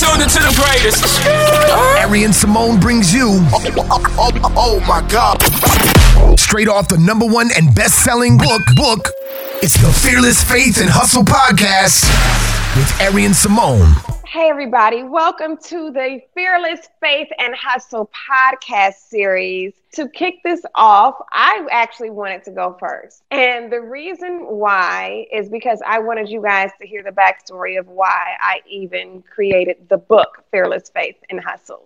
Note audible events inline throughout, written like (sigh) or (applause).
now tuned into the greatest. Arian Simone brings you. Oh, (laughs) oh, oh my God. Straight off the number one and best selling book, book. It's the Fearless Faith and Hustle Podcast with Arian Simone. Hey, everybody, welcome to the Fearless Faith and Hustle podcast series. To kick this off, I actually wanted to go first. And the reason why is because I wanted you guys to hear the backstory of why I even created the book, Fearless Faith and Hustle.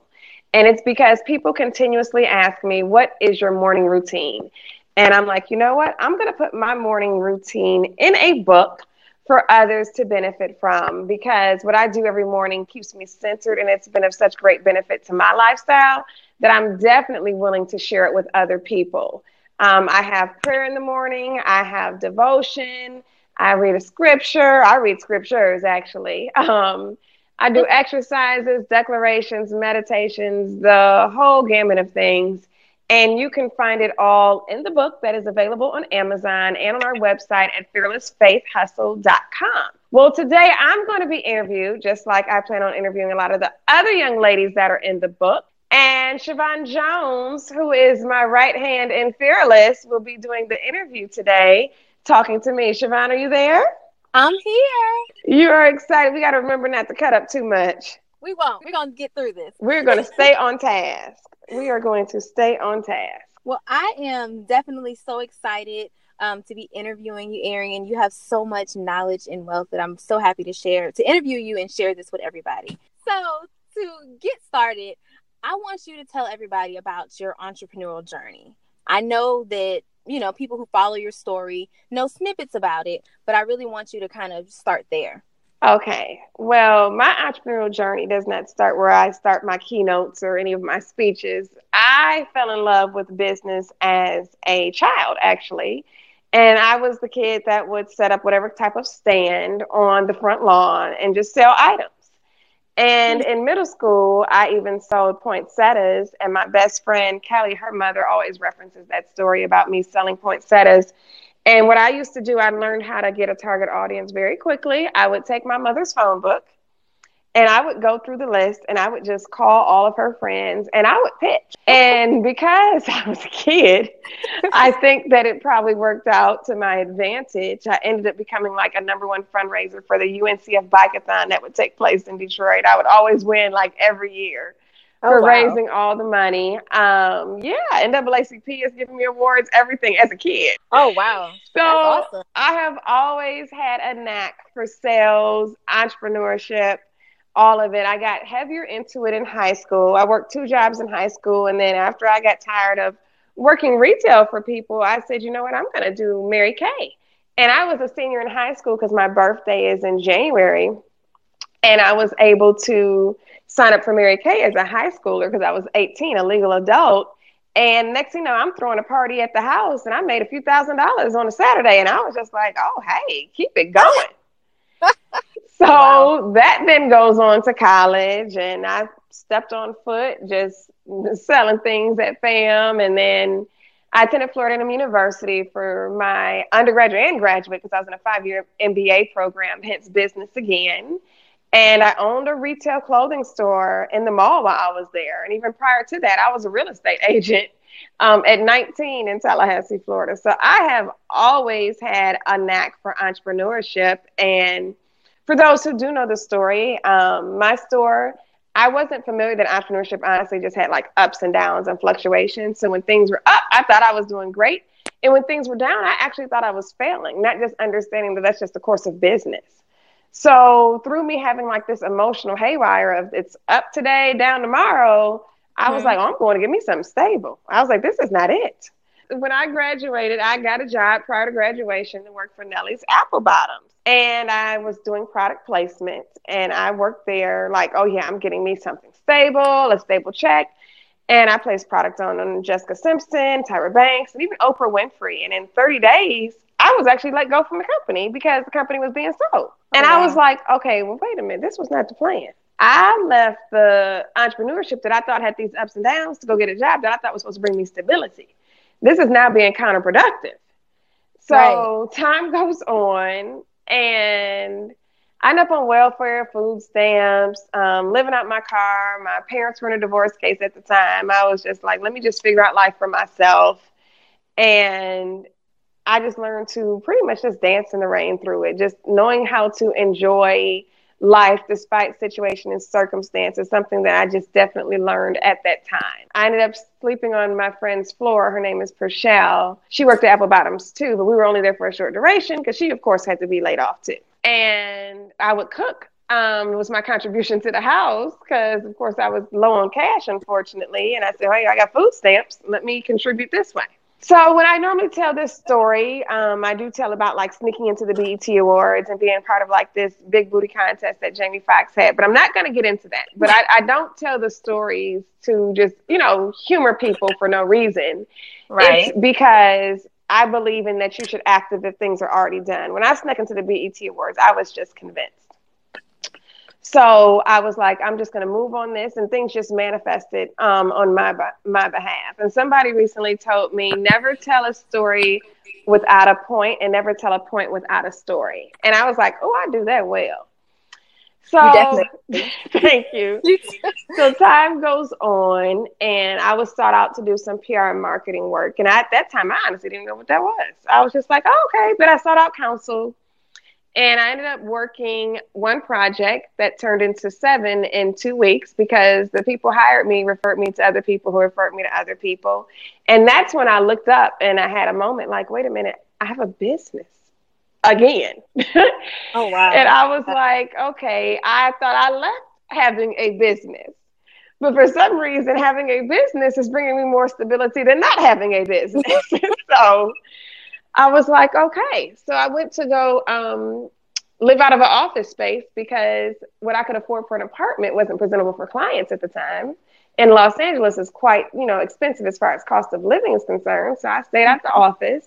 And it's because people continuously ask me, What is your morning routine? And I'm like, you know what? I'm going to put my morning routine in a book for others to benefit from because what I do every morning keeps me centered and it's been of such great benefit to my lifestyle that I'm definitely willing to share it with other people. Um, I have prayer in the morning, I have devotion, I read a scripture, I read scriptures actually. (laughs) Um, I do exercises, declarations, meditations, the whole gamut of things. And you can find it all in the book that is available on Amazon and on our website at fearlessfaithhustle.com. Well, today I'm going to be interviewed, just like I plan on interviewing a lot of the other young ladies that are in the book. And Shevon Jones, who is my right hand in Fearless, will be doing the interview today, talking to me. Shevon, are you there? I'm here. You are excited. We got to remember not to cut up too much. We won't. We're going to get through this. We're going to stay on task. We are going to stay on task. Well, I am definitely so excited um, to be interviewing you, Arian. You have so much knowledge and wealth that I'm so happy to share, to interview you and share this with everybody. So, to get started, I want you to tell everybody about your entrepreneurial journey. I know that, you know, people who follow your story know snippets about it, but I really want you to kind of start there. Okay. Well, my entrepreneurial journey does not start where I start my keynotes or any of my speeches. I fell in love with business as a child, actually. And I was the kid that would set up whatever type of stand on the front lawn and just sell items. And hmm. in middle school, I even sold poinsettias. And my best friend, Kelly, her mother always references that story about me selling poinsettias and what I used to do, I learned how to get a target audience very quickly. I would take my mother's phone book and I would go through the list and I would just call all of her friends and I would pitch. And because (laughs) I was a kid, I think that it probably worked out to my advantage. I ended up becoming like a number one fundraiser for the UNCF Bikeathon that would take place in Detroit. I would always win like every year oh, for wow. raising all the money. Um, yeah, NAACP is giving me awards, everything as a kid. Oh wow! So awesome. I have always had a knack for sales, entrepreneurship, all of it. I got heavier into it in high school. I worked two jobs in high school, and then after I got tired of working retail for people, I said, you know what, I'm going to do Mary Kay. And I was a senior in high school because my birthday is in January. And I was able to sign up for Mary Kay as a high schooler because I was 18, a legal adult. And next thing you know, I'm throwing a party at the house and I made a few thousand dollars on a Saturday. And I was just like, oh, hey, keep it going. (laughs) so wow. that then goes on to college. And I stepped on foot just selling things at FAM. And then I attended Florida A&M University for my undergraduate and graduate because I was in a five year MBA program, hence business again. And I owned a retail clothing store in the mall while I was there. And even prior to that, I was a real estate (laughs) agent um, at 19 in Tallahassee, Florida. So I have always had a knack for entrepreneurship. And for those who do know the story, um, my store, I wasn't familiar that entrepreneurship honestly just had like ups and downs and fluctuations. So when things were up, I thought I was doing great. And when things were down, I actually thought I was failing, not just understanding that that's just the course of business. So through me having like this emotional haywire of it's up today, down tomorrow, I was mm-hmm. like, oh, I'm going to give me something stable. I was like, this is not it. When I graduated, I got a job prior to graduation to work for Nelly's Apple Bottoms. And I was doing product placement and I worked there like, oh yeah, I'm getting me something stable, a stable check. And I placed product on, on Jessica Simpson, Tyra Banks, and even Oprah Winfrey. And in 30 days, I was actually let go from the company because the company was being sold. And I was like, okay, well, wait a minute, this was not the plan. I left the entrepreneurship that I thought had these ups and downs to go get a job that I thought was supposed to bring me stability. This is now being counterproductive. So right. time goes on, and I end up on welfare, food stamps, um, living out my car. My parents were in a divorce case at the time. I was just like, let me just figure out life for myself. And I just learned to pretty much just dance in the rain through it, just knowing how to enjoy life despite situation and circumstances, something that I just definitely learned at that time. I ended up sleeping on my friend's floor. Her name is Pershell. She worked at Apple Bottoms too, but we were only there for a short duration because she, of course, had to be laid off too. And I would cook. Um, was my contribution to the house because, of course, I was low on cash, unfortunately. And I said, "Hey, I got food stamps. Let me contribute this way." So when I normally tell this story, um, I do tell about like sneaking into the BET Awards and being part of like this big booty contest that Jamie Foxx had. But I'm not going to get into that. But I, I, don't tell the stories to just you know humor people for no reason. Right. It's because I believe in that you should act as if things are already done. When I snuck into the BET Awards, I was just convinced. So I was like, I'm just going to move on this, and things just manifested um, on my my behalf. And somebody recently told me, never tell a story without a point, and never tell a point without a story. And I was like, oh, I do that well. So you (laughs) thank you. (laughs) so time goes on, and I would start out to do some PR and marketing work. And at that time, I honestly didn't know what that was. I was just like, oh, okay. But I sought out counsel and I ended up working one project that turned into seven in two weeks because the people hired me referred me to other people who referred me to other people. And that's when I looked up and I had a moment like, wait a minute, I have a business again. Oh, (laughs) wow. and I was like, okay, I thought I left having a business. But for some reason, having a business is bringing me more stability than not having a business. (laughs) so I was like, okay. So I went to go um, live out of an office space because what I could afford for an apartment wasn't presentable for clients at the time. And Los Angeles is quite, you know, expensive as far as cost of living is concerned. So I stayed at the office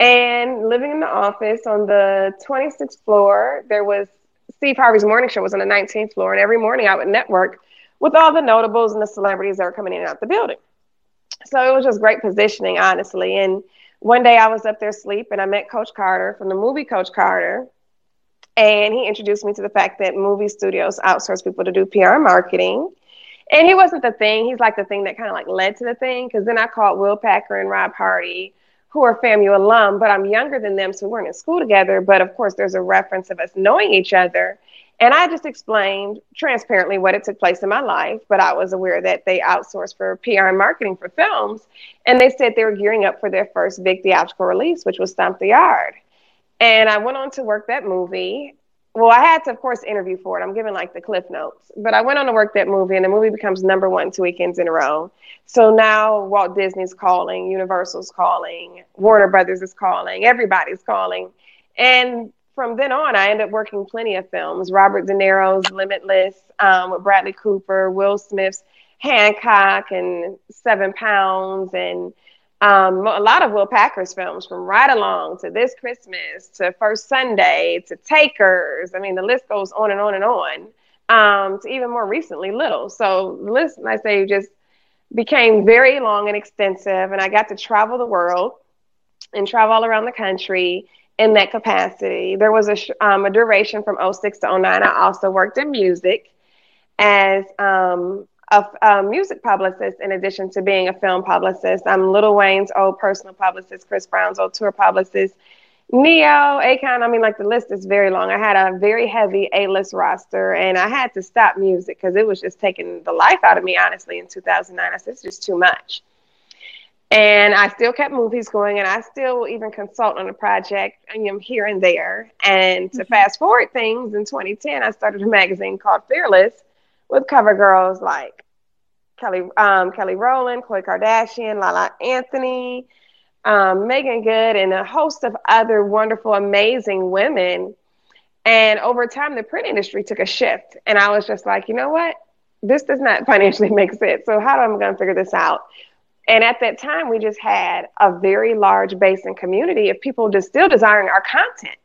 and living in the office on the 26th floor, there was Steve Harvey's morning show was on the 19th floor. And every morning I would network with all the notables and the celebrities that were coming in and out the building. So it was just great positioning, honestly. And one day I was up there asleep and I met Coach Carter from the movie Coach Carter. And he introduced me to the fact that movie studios outsource people to do PR marketing. And he wasn't the thing. He's like the thing that kind of like led to the thing. Cause then I called Will Packer and Rob Hardy, who are FAMU alum, but I'm younger than them. So we weren't in school together. But of course, there's a reference of us knowing each other. And I just explained transparently what had took place in my life, but I was aware that they outsourced for PR and marketing for films. And they said they were gearing up for their first big theatrical release, which was Stomp the Yard. And I went on to work that movie. Well, I had to, of course, interview for it. I'm giving like the cliff notes. But I went on to work that movie, and the movie becomes number one two weekends in a row. So now Walt Disney's calling, Universal's calling, Warner Brothers is calling, everybody's calling. And from then on, I ended up working plenty of films. Robert De Niro's Limitless um, with Bradley Cooper, Will Smith's Hancock and Seven Pounds, and um, a lot of Will Packer's films from Ride Along to This Christmas to First Sunday to Takers. I mean, the list goes on and on and on. Um, to even more recently, Little. So the list, I say, just became very long and extensive, and I got to travel the world and travel all around the country in that capacity. There was a, um, a duration from 06 to 09. I also worked in music as um, a, a, music publicist in addition to being a film publicist. I'm Lil Wayne's old personal publicist, Chris Brown's old tour publicist, Ne-Yo, Akon. I mean, like the list is very long. I had a very heavy A-list roster, and I had to stop music because it was just taking the life out of me, honestly, in 2009. I said, it's just too much. And I still kept movies going, and I still even consult on a project you know, here and there. And to mm-hmm. fast forward things, in 2010, I started a magazine called Fearless with cover girls like Kelly, um, Kelly Rowland, Khloe Kardashian, Lala Anthony, um, Meagan Good, and a host of other wonderful, amazing women. And over time, the print industry took a shift, and I was just like, you know what? This does not (laughs) financially make sense. So how am I going to figure this out? And at that time, we just had a very large base and community of people just still desiring our content.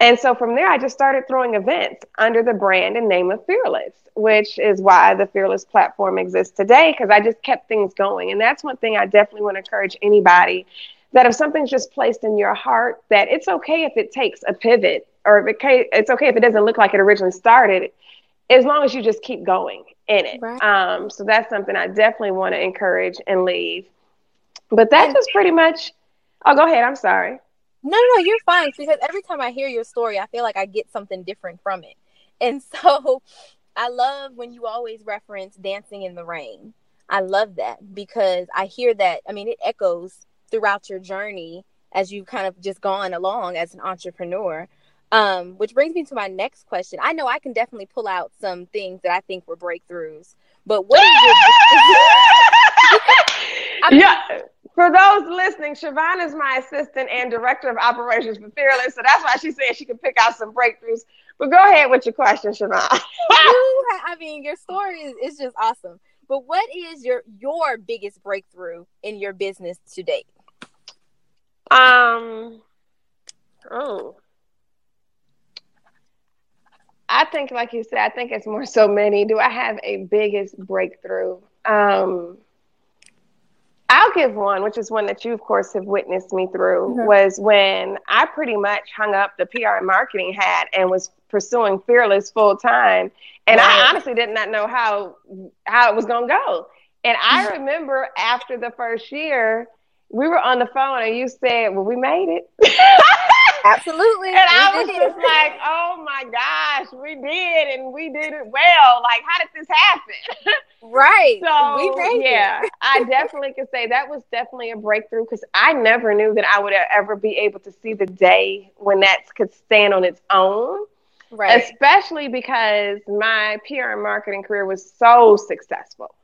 And so from there, I just started throwing events under the brand and name of Fearless, which is why the Fearless platform exists today, because I just kept things going. And that's one thing I definitely want to encourage anybody that if something's just placed in your heart, that it's okay if it takes a pivot or if it, it's okay if it doesn't look like it originally started, as long as you just keep going in it. Right. Um, so that's something I definitely want to encourage and leave. But that's just pretty much. Oh, go ahead. I'm sorry. No, no, no, you're fine. Because every time I hear your story, I feel like I get something different from it. (laughs) And so I love when you always reference dancing in the rain. I love that because I hear that. I mean, it echoes throughout your journey as you've kind of just gone along as an entrepreneur. Um, which brings me to my next question. I know I can definitely pull out some things that I think were breakthroughs, but what is your (laughs) I mean, yeah. For those listening, Shevon is my assistant and director of operations for Fearless, so that's why she said she could pick out some breakthroughs. But go ahead with your question, Shevon. (laughs) I mean, your story is, is just awesome. But what is your your biggest breakthrough in your business to date? Um. Oh. I think, like you said, I think it's more so many. Do I have a biggest breakthrough? Um, I'll give one, which is one that you, of course, have witnessed me through, mm-hmm. was when I pretty much hung up the PR and marketing hat and was pursuing Fearless full time. And right. I honestly did not know how how it was gonna go. And I (laughs) remember after the first year, we were on the phone and you said, Well, we made it. (laughs) Absolutely. and I was just like, Oh my gosh, we did and we did it well. Like, how did this happen? (laughs) Right. So yeah, I definitely could say that was definitely a breakthrough because I never knew that I would ever be able to see the day when that could stand on its own. Right. Especially because my PR and marketing career was so successful.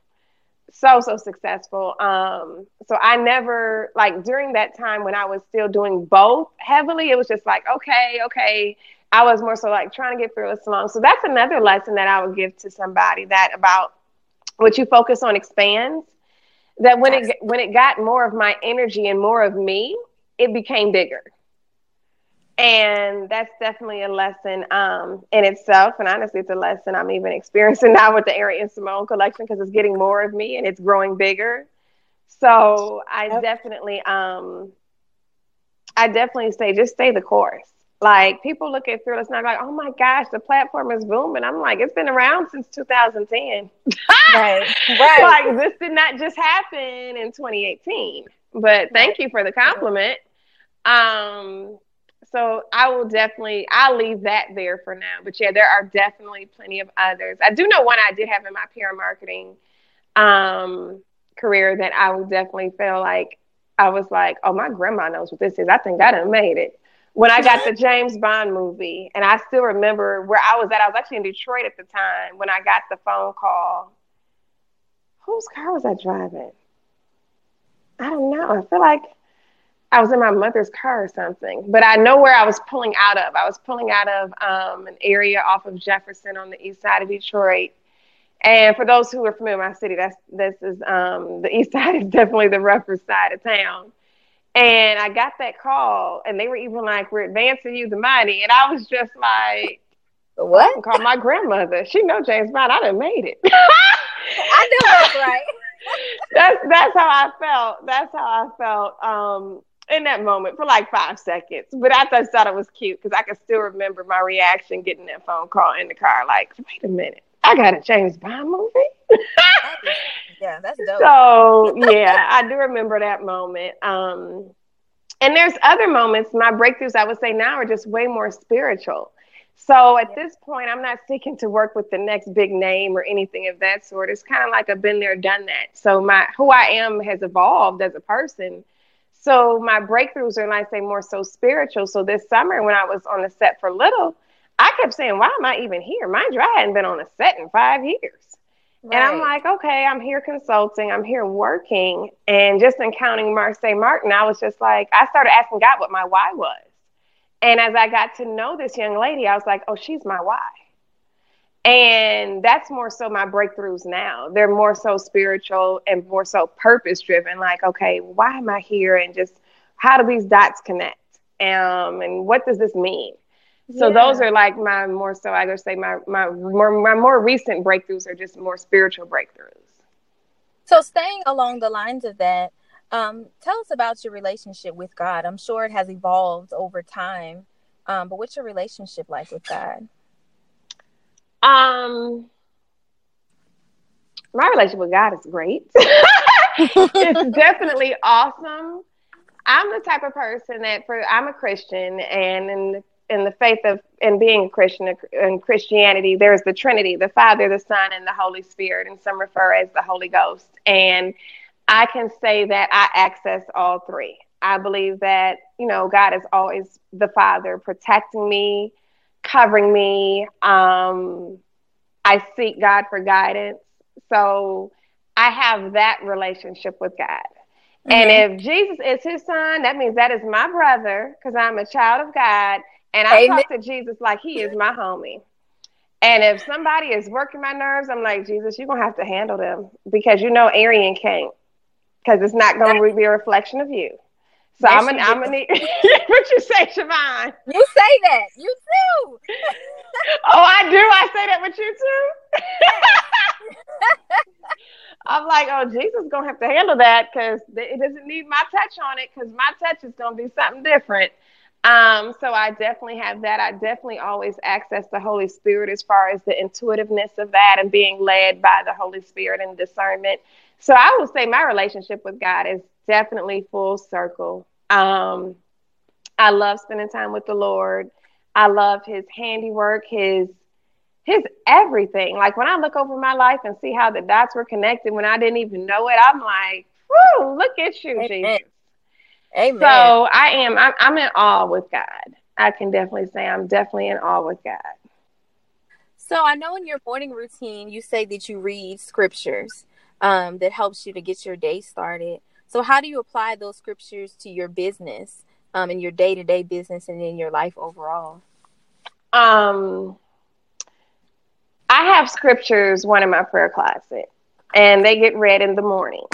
So, so successful. Um, so I never like during that time when I was still doing both heavily, it was just like, okay, okay. I was more so like trying to get through this along. So that's another lesson that I would give to somebody that about what you focus on expands. That when yes. it when it got more of my energy and more of me, it became bigger and that's definitely a lesson um, in itself. And honestly, it's a lesson I'm even experiencing (laughs) now with the Ari Simone collection because it's getting more of me and it's growing bigger. So I definitely, um, I definitely say just stay the course. Like people look at Fearless and I'm like, oh my gosh, the platform is booming. I'm like, it's been around since 2010. (laughs) right, (laughs) right. like this did not just happen in 2018. But thank you for the compliment. Um, so I will definitely I'll leave that there for now. But yeah, there are definitely plenty of others. I do know one I did have in my PR marketing um, career that I would definitely feel like I was like, oh, my grandma knows what this is. I think I done made it. When I got the (laughs) James Bond movie, and I still remember where I was at. I was actually in Detroit at the time when I got the phone call. Whose car was I driving? I don't know. I feel like I was in my mother's car or something, but I know where I was pulling out of. I was pulling out of um, an area off of Jefferson on the east side of Detroit. And for those who are familiar with my city, that's this is um, the east (laughs) side is definitely the rougher side of town. And I got that call, and they were even like, "We're advancing you the money," and I was just like, "What?" Call my grandmother. She know James Bond. I done made it. (laughs) I know that's right. that's that's how I felt. That's how I felt. Um, in that moment for like five seconds. But I just thought it was cute because I can still remember my reaction getting that phone call in the car. Like, wait a minute, I got a James Bond movie. (laughs) yeah, that's dope. So yeah, I do remember that moment. Um, and there's other moments. My breakthroughs, I would say now, are just way more spiritual. So at this point, I'm not seeking to work with the next big name or anything of that sort. It's kind of like I've been there, done that. So my who I am has evolved as a person so my breakthroughs are, like I say, more so spiritual. So this summer, when I was on the set for Little, I kept saying, "Why am I even here?" Mind you, I hadn't been on a set in five years. Right. And I'm like, okay, I'm here consulting, I'm here working. And just encountering Marsai Martin, I was just like, I started asking God what my why was. And as I got to know this young lady, I was like, oh, she's my why. And that's more so my breakthroughs now. They're more so spiritual and more so purpose driven. Like, okay, why am I here? And just how do these dots connect? Um, and what does this mean? So yeah. those are like my more so I would say my my more my more recent breakthroughs are just more spiritual breakthroughs. So staying along the lines of that, um, tell us about your relationship with God. I'm sure it has evolved over time Um, but what's your relationship like with God? Um, my relationship with God is great. (laughs) it's (laughs) definitely awesome. I'm the type of person that for I'm a Christian and in in the faith of and being a Christian in Christianity, there's the Trinity, the Father, the Son, and the Holy Spirit, and some refer as the Holy Ghost. And I can say that I access all three. I believe that, you know, God is always the Father protecting me, covering me. Um, I seek God for guidance. So I have that relationship with God. Mm-hmm. And if Jesus is his son, that means that is my brother because I'm a child of God. And I Amen. talk to Jesus like he is my homie. And if somebody is working my nerves, I'm like, Jesus, you're going to have to handle them because you know Arian can't because it's not going to be a reflection of you. So I'm gonna, I'm gonna need (laughs) what you say, Shevon. You say that. You too. (laughs) oh, I do. I say that with you too. (laughs) I'm like, oh, Jesus gonna have to handle that because it doesn't need my touch on it because my touch is gonna be something different. Um, so I definitely have that. I definitely always access the Holy Spirit as far as the intuitiveness of that and being led by the Holy Spirit and discernment. So I would say my relationship with God is definitely full circle. Um, I love spending time with the Lord. I love His handiwork, His His everything. Like when I look over my life and see how the dots were connected when I didn't even know it, I'm like, "Whoo! Look at you, Amen. Jesus." Amen. So I am. I'm, I'm in awe with God. I can definitely say I'm definitely in awe with God. So I know in your morning routine, you say that you read scriptures um, that helps you to get your day started. So, how do you apply those scriptures to your business, um, in your day to day business, and in your life overall? Um, I have scriptures one in my prayer closet, and they get read in the morning.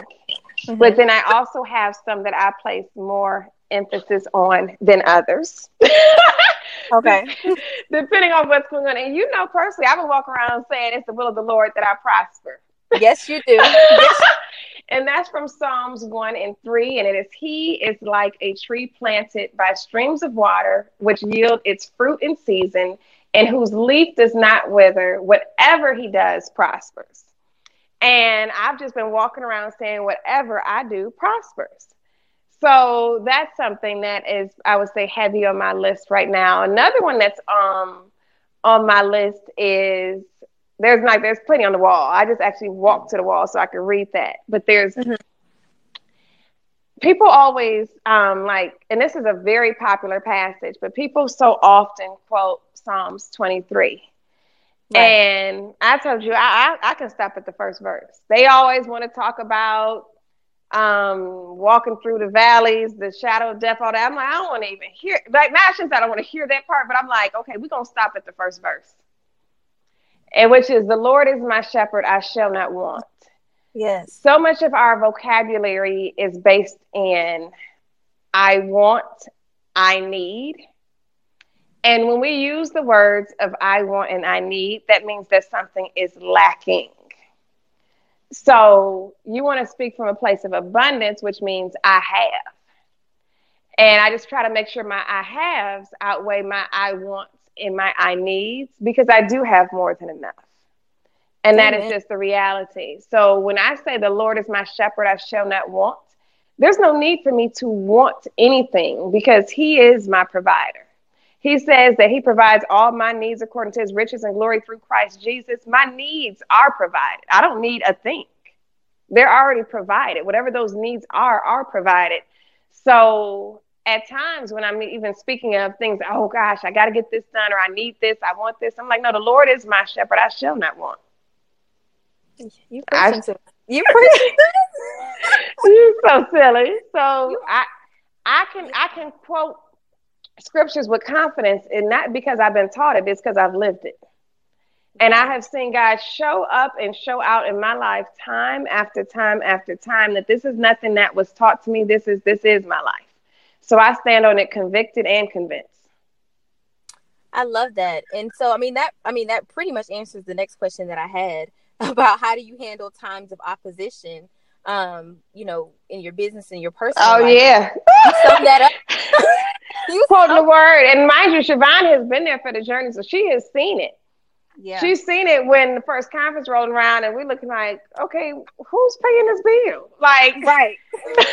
Mm-hmm. But then I also have some that I place more emphasis on than others. (laughs) okay. Depending on what's going on. And you know, personally, I've been walking around saying it's the will of the Lord that I prosper. Yes, you do. (laughs) And that's from Psalms 1 and 3. And it is He is like a tree planted by streams of water, which yield its fruit in season, and whose leaf does not wither. Whatever He does prospers. And I've just been walking around saying, whatever I do prospers. So that's something that is, I would say, heavy on my list right now. Another one that's um on my list is there's like there's plenty on the wall. I just actually walked to the wall so I could read that. But there's mm-hmm. people always um like, and this is a very popular passage, but people so often quote Psalms 23. Right. And I told you I, I, I can stop at the first verse. They always want to talk about um walking through the valleys, the shadow of death, all that. I'm like, I don't want to even hear like not just I don't want to hear that part, but I'm like, okay, we're gonna stop at the first verse and which is the Lord is my shepherd, I shall not want. Yes. So much of our vocabulary is based in I want, I need. And when we use the words of I want and I need, that means that something is lacking. So you want to speak from a place of abundance, which means I have. And I just try to make sure my I haves outweigh my I wants in my I needs because I do have more than enough. And that Amen. is just the reality. So when I say the Lord is my shepherd, I shall not want, there's no need for me to want anything because He is my provider. He says that He provides all my needs according to His riches and glory through Christ Jesus. My needs are provided. I don't need a thing, they're already provided. Whatever those needs are, are provided. So at times when I'm even speaking of things, oh gosh, I got to get this done or I need this, I want this. I'm like, no, the Lord is my shepherd. I shall not want. You preaching to you preaching (laughs) You're so silly. So I I can I can quote scriptures with confidence and not because I've been taught it, it's because I've lived it. And I have seen God show up and show out in my life time after time after time that this is nothing that was taught to me. This is this is my life. So I stand on it convicted and convinced. I love that. And so I mean that I mean that pretty much answers the next question that I had (laughs) about how do you handle times of opposition um, you know, in your business and your personal. Oh life. yeah. You sum that up. (laughs) (laughs) you Quoting the word. And mind you, Shevon has been there for the journey, so she has seen it. Yeah. She's seen it when the first conference rolled around, and we're looking like, okay, who's paying this bill? Like, right.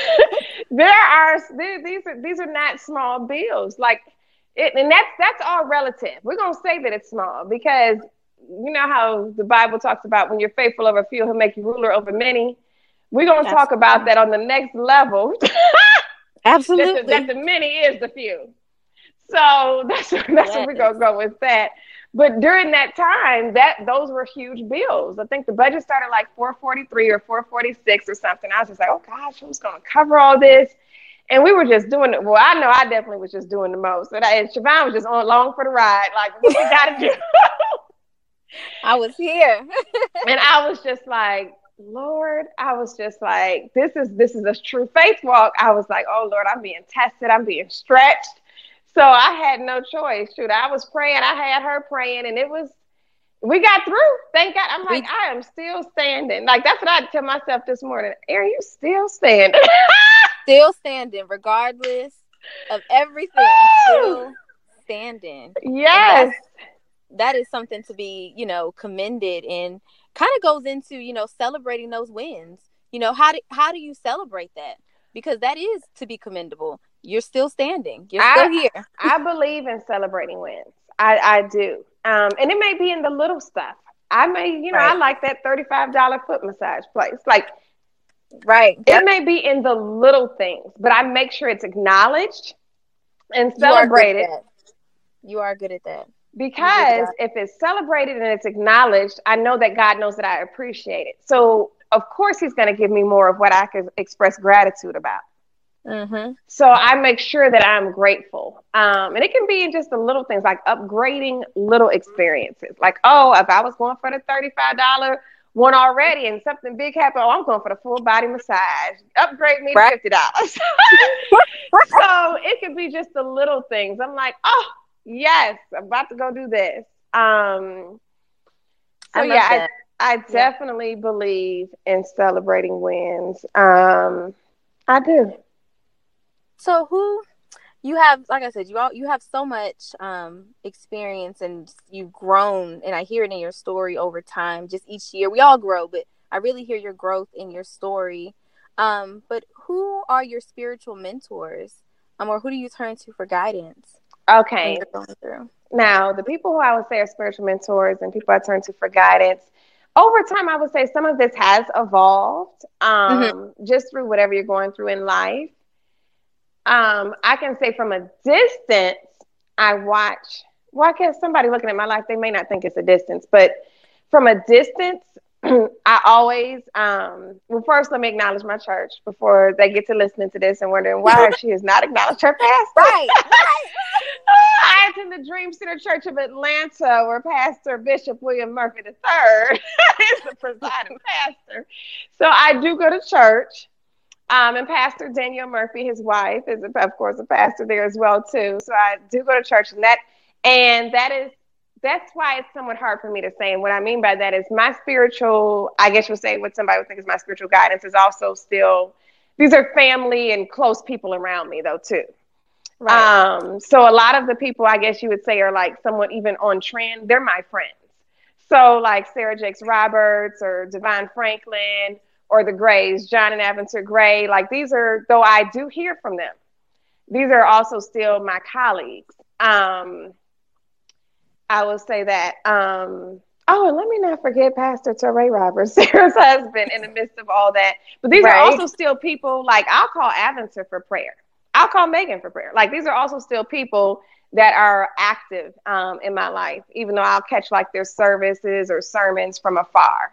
(laughs) there are there- these are these are not small bills. Like, it, and that's that's all relative. We're gonna say that it's small because you know how the Bible talks about when you're faithful over a few, He'll make you ruler over many. We're gonna That's talk about that on the next level. that, (laughs) Absolutely. the, that the many is the few. So (laughs) that's that's where we're gonna go with that. But during that time, that those were huge bills. I think the budget started like 443 or 446 or something. I was just like, oh gosh, who's gonna cover all this? And we were just doing it. Well, I know I definitely was just doing the most. And, I, and Shevon was just on along for the ride, like what we gotta do. (laughs) I was here. (laughs) and I was just like, Lord, I was just like, this is this is a true faith walk. I was like, oh Lord, I'm being tested, I'm being stretched. So I had no choice. Shoot, I was praying, I had her praying, and it was we got through. Thank God. I'm like, I am still standing. Like that's what I tell myself this morning. Aaron, you still standing. (laughs) Still standing, regardless of everything. Still standing. yes. that is something to be you know commended and kind of goes into you know celebrating those wins you know how do how do you celebrate that because that is to be commendable you're still standing you're still I- here (laughs) I believe in celebrating wins. I, I do. Um, and it may be in the little stuff. I may, you know, I like that $35 foot massage place. Like right it may be in the little things, but I make sure it's acknowledged and You are good at celebrated that. you are good at that because that. if it's celebrated and it's acknowledged, I know that God knows that I appreciate it. So, of course, He's going to give me more of what I can express gratitude about. Mm-hmm. So I make sure that I'm grateful. Um, and it can be in just the little things like upgrading little experiences. Like, oh, if I was going for the $35 one already and something big happened, oh, I'm going for the full body massage. Upgrade me Right. to $50. (laughs) so it could be just the little things. I'm like, oh, yes, I'm about to go do this. Um, so I yeah, I. I definitely believe in celebrating wins. Um, I do. So who you have like i said you all you have so much um experience and you've grown and i hear it in your story over time just each year we all grow but i really hear your growth in your story um but who are your spiritual mentors um or who do you turn to for guidance Okay. Now, the people who I would say are spiritual mentors and people I turn to for guidance, over time, I would say some of this has evolved um, just through whatever you're going through in life. Um, I can say from a distance, I watch, well, I guess somebody looking at my life, they may not think it's a distance, but from a distance, (clears throat) I always, um, well, first, let me acknowledge my church before they get to listening to this and wondering why she has not acknowledged her pastor. right (laughs) I attend the Dream Center Church of Atlanta, where Pastor Bishop William Murphy III (laughs) is the presiding pastor. So I do go to church. Um, and Pastor Danyelle Murphy, his wife, is of course a pastor there as well too. So I do go to church, and that and that is that's why it's somewhat hard for me to say. And what I mean by that is my spiritual, I guess you would say what somebody would think is my spiritual guidance is also still these are family and close people around me though too. right Um, so a lot of the people I guess you would say are like somewhat even on trend, they're my friends. So like Sarah Jakes Roberts or DeVon Franklin or the Grays, John and Aventer Gray, like these are though I do hear from them. These are also still my colleagues. Um, I will say that. Um, oh, and let me not forget Pastor Touré Roberts, (laughs) Sarah's husband, in the midst of all that. But these are also still people like I'll call Aventer for prayer. I'll call Megan for prayer. Like these are also still people that are active um, in my life, even though I'll catch like their services or sermons from afar,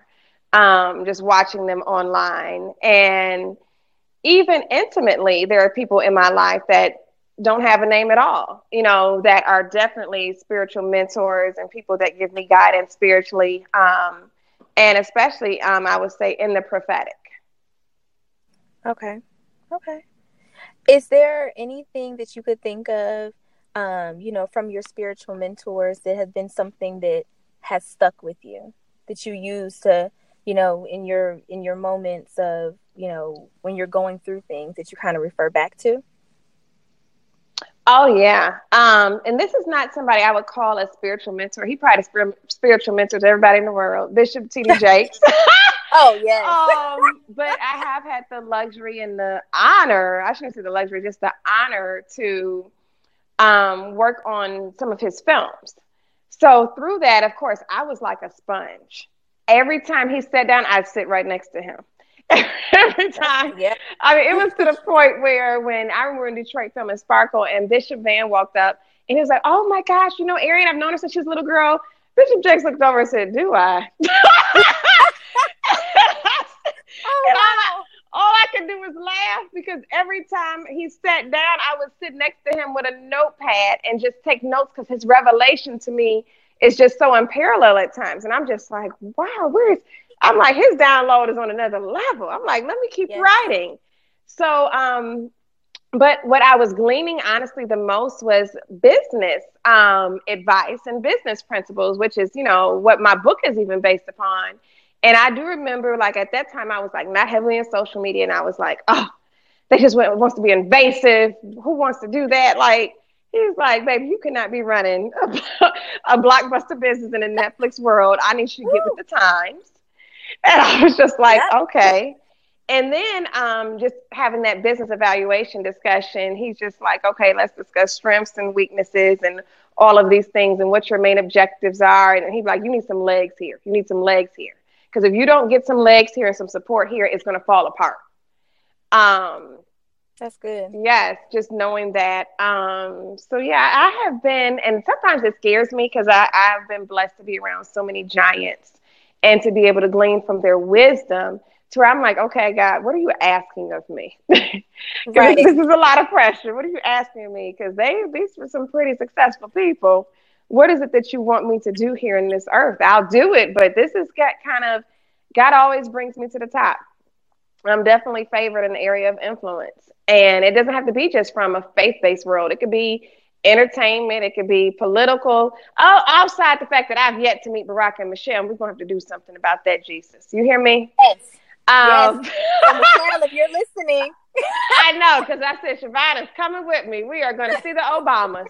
um, just watching them online. And even intimately, there are people in my life that don't have a name at all, you know, that are definitely spiritual mentors and people that give me guidance spiritually. Um, and especially, um, I would say, in the prophetic. Okay. Okay. Is there anything that you could think of, um, you know, from your spiritual mentors that has been something that has stuck with you that you use to, you know, in your in your moments of you know, when you're going through things that you kind of refer back to? Oh yeah, um, and this is not somebody I would call a spiritual mentor. He probably spiritual mentor to everybody in the world, Bishop T.D. (laughs) Jakes. oh yeah. um, but I have had the luxury and the honor. I shouldn't say the luxury, just the honor to um, work on some of his films. So through that, of course, I was like a sponge. Every time he sat down, I'd sit right next to him. (laughs) Every time. Yeah. I mean, it was to the point where when I remember in Detroit filming Sparkle and Bishop Van walked up and he was like, Oh my gosh, you know, Arian, I've known her since she was a little girl. Bishop Jakes looked over and said, Do I? (laughs) Oh, all wow. all I could do was laugh because every time he sat down, I would sit next to him with a notepad and just take notes because his revelation to me is just so unparalleled at times. And I'm just like, wow, where's I'm like, his download is on another level. I'm like, let me keep Yeah. writing. So, um, but what I was gleaning honestly the most was business um, advice and business principles, which is, you know, what my book is even based upon. And I do remember, like at that time, I was like not heavily in social media, and I was like, oh, they just want, wants to be invasive. Who wants to do that? Like he's like, baby, you cannot be running a, (laughs) a blockbuster business in the Netflix world. I need you to get with the times. And I was just like, Yeah. okay. And then um, just having that business evaluation discussion, he's just like, okay, let's discuss strengths and weaknesses and all of these things and what your main objectives are. And he's like, you need some legs here. You need some legs here. Because if you don't get some legs here and some support here, it's going to fall apart. Um, That's good. Yes, just knowing that. Um, so yeah, I have been, and sometimes it scares me because I I've been blessed to be around so many giants and to be able to glean from their wisdom. To where I'm like, okay, God, what are you asking of me? (laughs) Right. this is a lot of pressure. What are you asking of me? Because they these were some pretty successful people. What is it that you want me to do here in this earth? I'll do it, but this is got kind of God always brings me to the top. I'm definitely favored in the area of influence. And it doesn't have to be just from a faith based world, it could be entertainment, it could be political. Oh, outside the fact that I've yet to meet Barack and Michelle, and we're going to have to do something about that, Jesus. You hear me? Yes. Um, So (laughs) Michelle, if you're listening, I know, because I said, Shavana's coming with me. We are going to see the Obamas.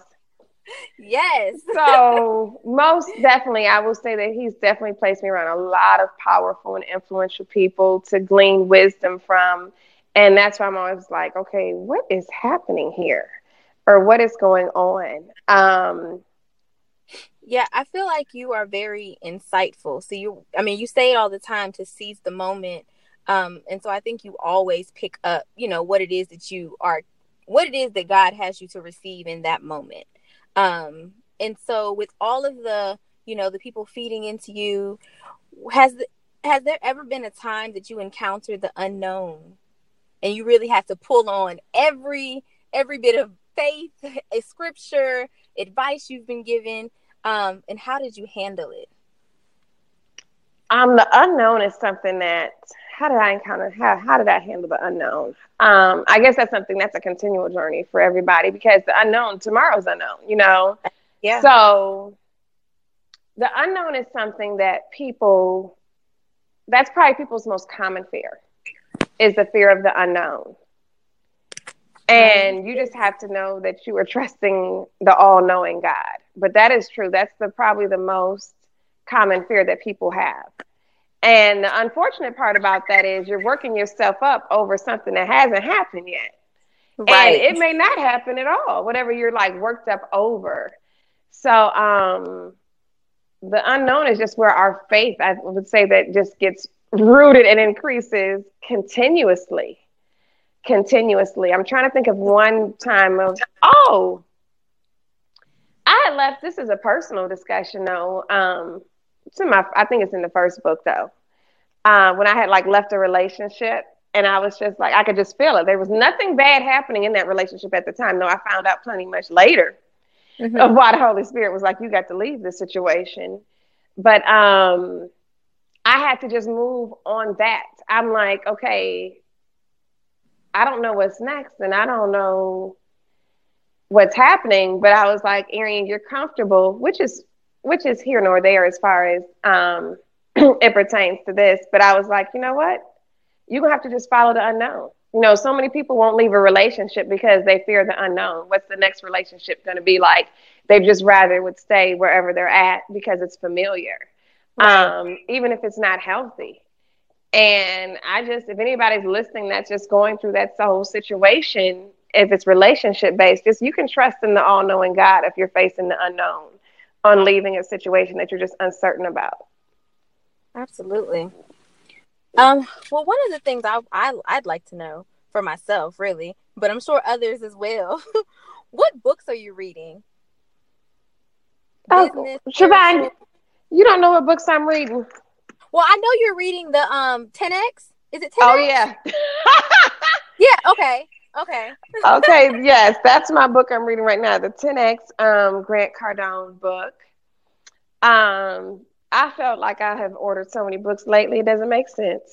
Yes. So, most definitely, I will say that he's definitely placed me around a lot of powerful and influential people to glean wisdom from. And that's why I'm always like, okay, what is happening here? Or what is going on? Um, Yeah, I feel like you are very insightful. So you I mean, you say it all the time to seize the moment. Um and so I think you always pick up, you know, what it is that you are what it is that God has you to receive in that moment. Um and so with all of the, you know, the people feeding into you, has has there ever been a time that you encountered the unknown and you really have to pull on every every bit of faith, (laughs) a scripture, advice you've been given um, and how did you handle it? um, the unknown is something that, how did I encounter, how, how did I handle the unknown? Um, I guess that's something that's a continual journey for everybody because the unknown, tomorrow's unknown, you know? Yeah. So the unknown is something that people that's probably people's most common fear is the fear of the unknown. And you just have to know that you are trusting the all-knowing God. But that is true. That's the probably the most common fear that people have. And the unfortunate part about that is you're working yourself up over something that hasn't happened yet. And it may not happen at all, whatever you're like worked up over. So um the unknown is just where our faith, I would say that just gets rooted and increases continuously. Continuously. I'm trying to think of one time of oh I had left this is a personal discussion though. Um it's in my I think it's in the first book though. Uh, when I had like left a relationship and I was just like I could just feel it. There was nothing bad happening in that relationship at the time. No, I found out plenty much later Mhm. of why the Holy Spirit was like, you got to leave this situation. But um, I had to just move on that. I'm like, okay, I don't know what's next, and I don't know what's happening. But I was like, Arian, you're comfortable, which is which is here nor there as far as um, (clears throat) it pertains to this. But I was like, you know what? you're gonna have to just follow the unknown. You know, so many people won't leave a relationship because they fear the unknown. What's the next relationship gonna be like? They'd just rather would stay wherever they're at because it's familiar. Right. Um, even if it's not healthy. And I just, if anybody's listening that's just going through that whole situation, if it's relationship based, just you can trust in the all knowing God if you're facing the unknown on leaving a situation that you're just uncertain about. Absolutely. Um, well, one of the things I, I I'd like to know for myself, really, but I'm sure others as well. (laughs) what books are you reading? Oh, Shevon, you don't know what books I'm reading. Well, I know you're reading the um 10x. Is it 10x? Oh yeah. (laughs) yeah. Okay. Okay. okay. (laughs) Yes, that's my book I'm reading right now. The 10x um, Grant Cardone book. Um, I felt like I have ordered so many books lately. It doesn't make sense.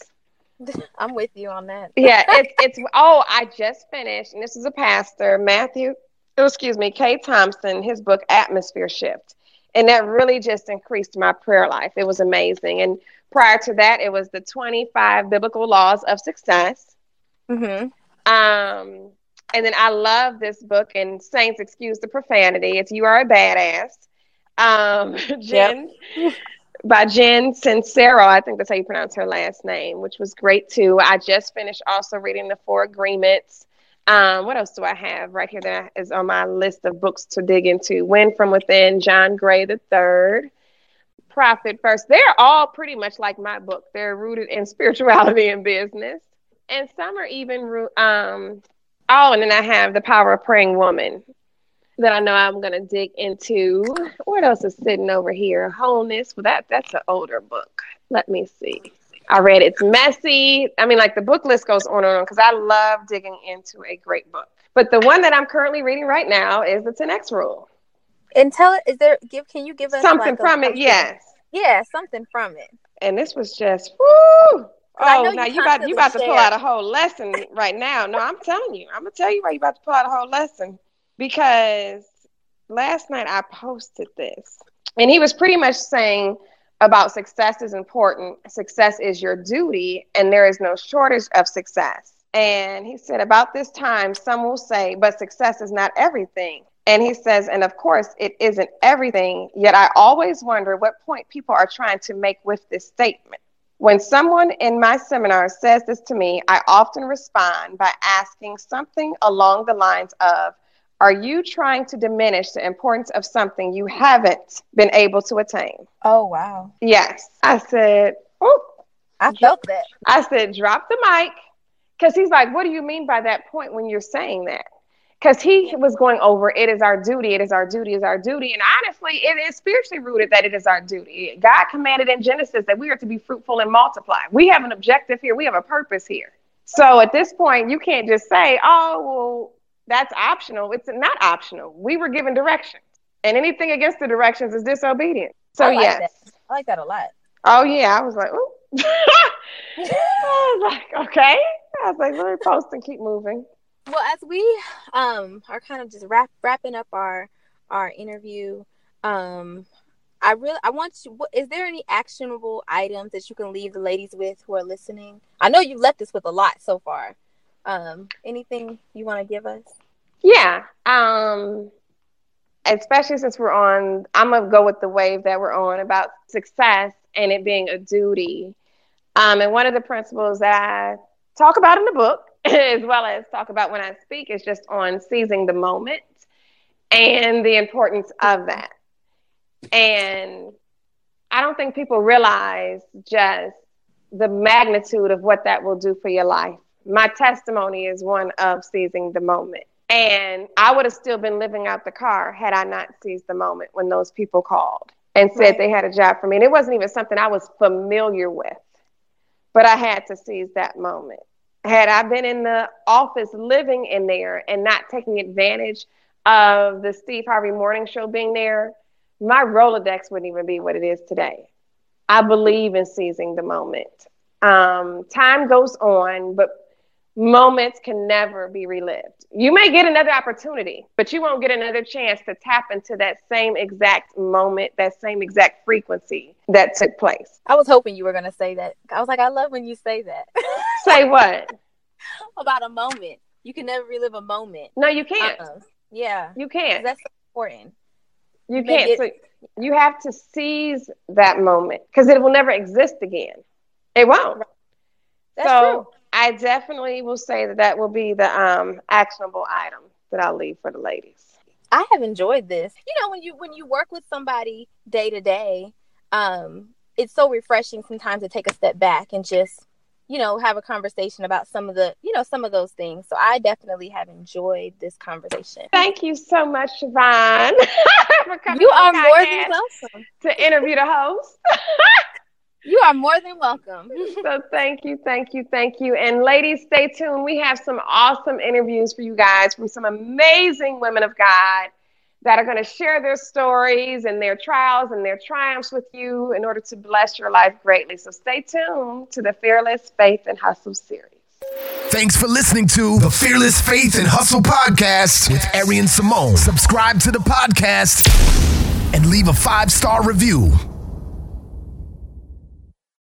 (laughs) I'm with you on that. yeah, (laughs) it's it's. Oh, I just finished, and this is a pastor, Matthew. Oh, excuse me, Kay Thompson. His book Atmosphere Shift, and that really just increased my prayer life. It was amazing. And prior to that, it was the 25 biblical laws of success. Mm-hmm. Um, and then I love this book, and Saints excuse the profanity. It's You Are a Badass. Um, (laughs) Jen. Yep by Jen Sincero. I think that's how you pronounce her last name, which was great too. I just finished also reading the Four Agreements. Um, what else do I have right here that is on my list of books to dig into? Win from Within, John Gray the Third, Profit First. They're all pretty much like my book. They're rooted in (laughs) spirituality and business, and some are even um. Oh, and then I have The Power of Praying Woman that I know I'm gonna dig into. What else is sitting over here? Wholeness. Well, that that's an older book. Let me see. I read it's messy. I mean, like the book list goes on and on because I love digging into a great book. But the one that I'm currently reading right now is the 10x Rule. And tell it is there give can you give us something like from a, it? Yes. Yeah, something from it. And this was just woo. Oh, now you about you about to pull out a whole lesson right now. No, I'm telling you, I'm gonna tell you why you about to pull out a whole lesson because last night I posted this, and he was pretty much saying about success is important. Success is your duty, and there is no shortage of success. And he said, about this time, some will say, but success is not everything. And he says, and of course, it isn't everything. Yet I always wonder what point people are trying to make with this statement. When someone in my seminar says this to me, I often respond by asking something along the lines of, are you trying to diminish the importance of something you haven't been able to attain? Oh, wow. Yes. I said, Oh, I felt that. I said, Drop the mic. Because he's like, What do you mean by that point when you're saying that? Because he was going over, It is our duty, it is our duty, it is our duty. And honestly, it is spiritually rooted that it is our duty. God commanded in Genesis that we are to be fruitful and multiply. We have an objective here, we have a purpose here. So at this point, you can't just say, Oh, well, that's optional. It's not optional. We were given directions, and anything against the directions is disobedient. So I like yes, that. I like that a lot. Oh yeah, I was like, oh. (laughs) I was like, okay. I was like, let me post and keep moving. Well, as we um are kind of just wrap, wrapping up our our interview, um, I really I want you. Is there any actionable items that you can leave the ladies with who are listening? I know you left us with a lot so far, um, anything you want to give us? Yeah. Um, especially since we're on, I'm gonna go with the wave that we're on about success and it being a duty. Um, and one of the principles that I talk about in the book, (laughs) as well as talk about when I speak, is just on seizing the moment and the importance of that. And I don't think people realize just the magnitude of what that will do for your life my testimony is one of seizing the moment. And I would have still been living out the car had I not seized the moment when those people called and said right. they had a job for me. And it wasn't even something I was familiar with, but I had to seize that moment. Had I been in the office living in there and not taking advantage of the Steve Harvey Morning Show being there, my Rolodex wouldn't even be what it is today. I believe in seizing the moment. Um, time goes on, but moments can never be relived. You may get another opportunity, but you won't get another chance to tap into that same exact moment, that same exact frequency that took place. I was hoping you were going to say that. I was like, I love when you say that. (laughs) Say what? About a moment. You can never relive a moment. No, you can't. Uh-uh. Yeah. You can't. That's important. You can't. it- so you have to seize that moment because it will never exist again. It won't. That's so true. I definitely will say that that will be the um, actionable item that I'll leave for the ladies. I have enjoyed this. You know, when you when you work with somebody day to day, um, it's so refreshing sometimes to take a step back and just, you know, have a conversation about some of the, you know, some of those things. So I definitely have enjoyed this conversation. Thank you so much, Shevon, (laughs) for coming You are more than welcome. to interview the host. (laughs) You are more than welcome. (laughs) So thank you, thank you, thank you. And ladies, stay tuned. We have some awesome interviews for you guys from some amazing women of God that are going to share their stories and their trials and their triumphs with you in order to bless your life greatly. So stay tuned to the Fearless Faith and Hustle series. Thanks for listening to the Fearless Faith and Hustle podcast with Arian Simone. Subscribe to the podcast and leave a five star review.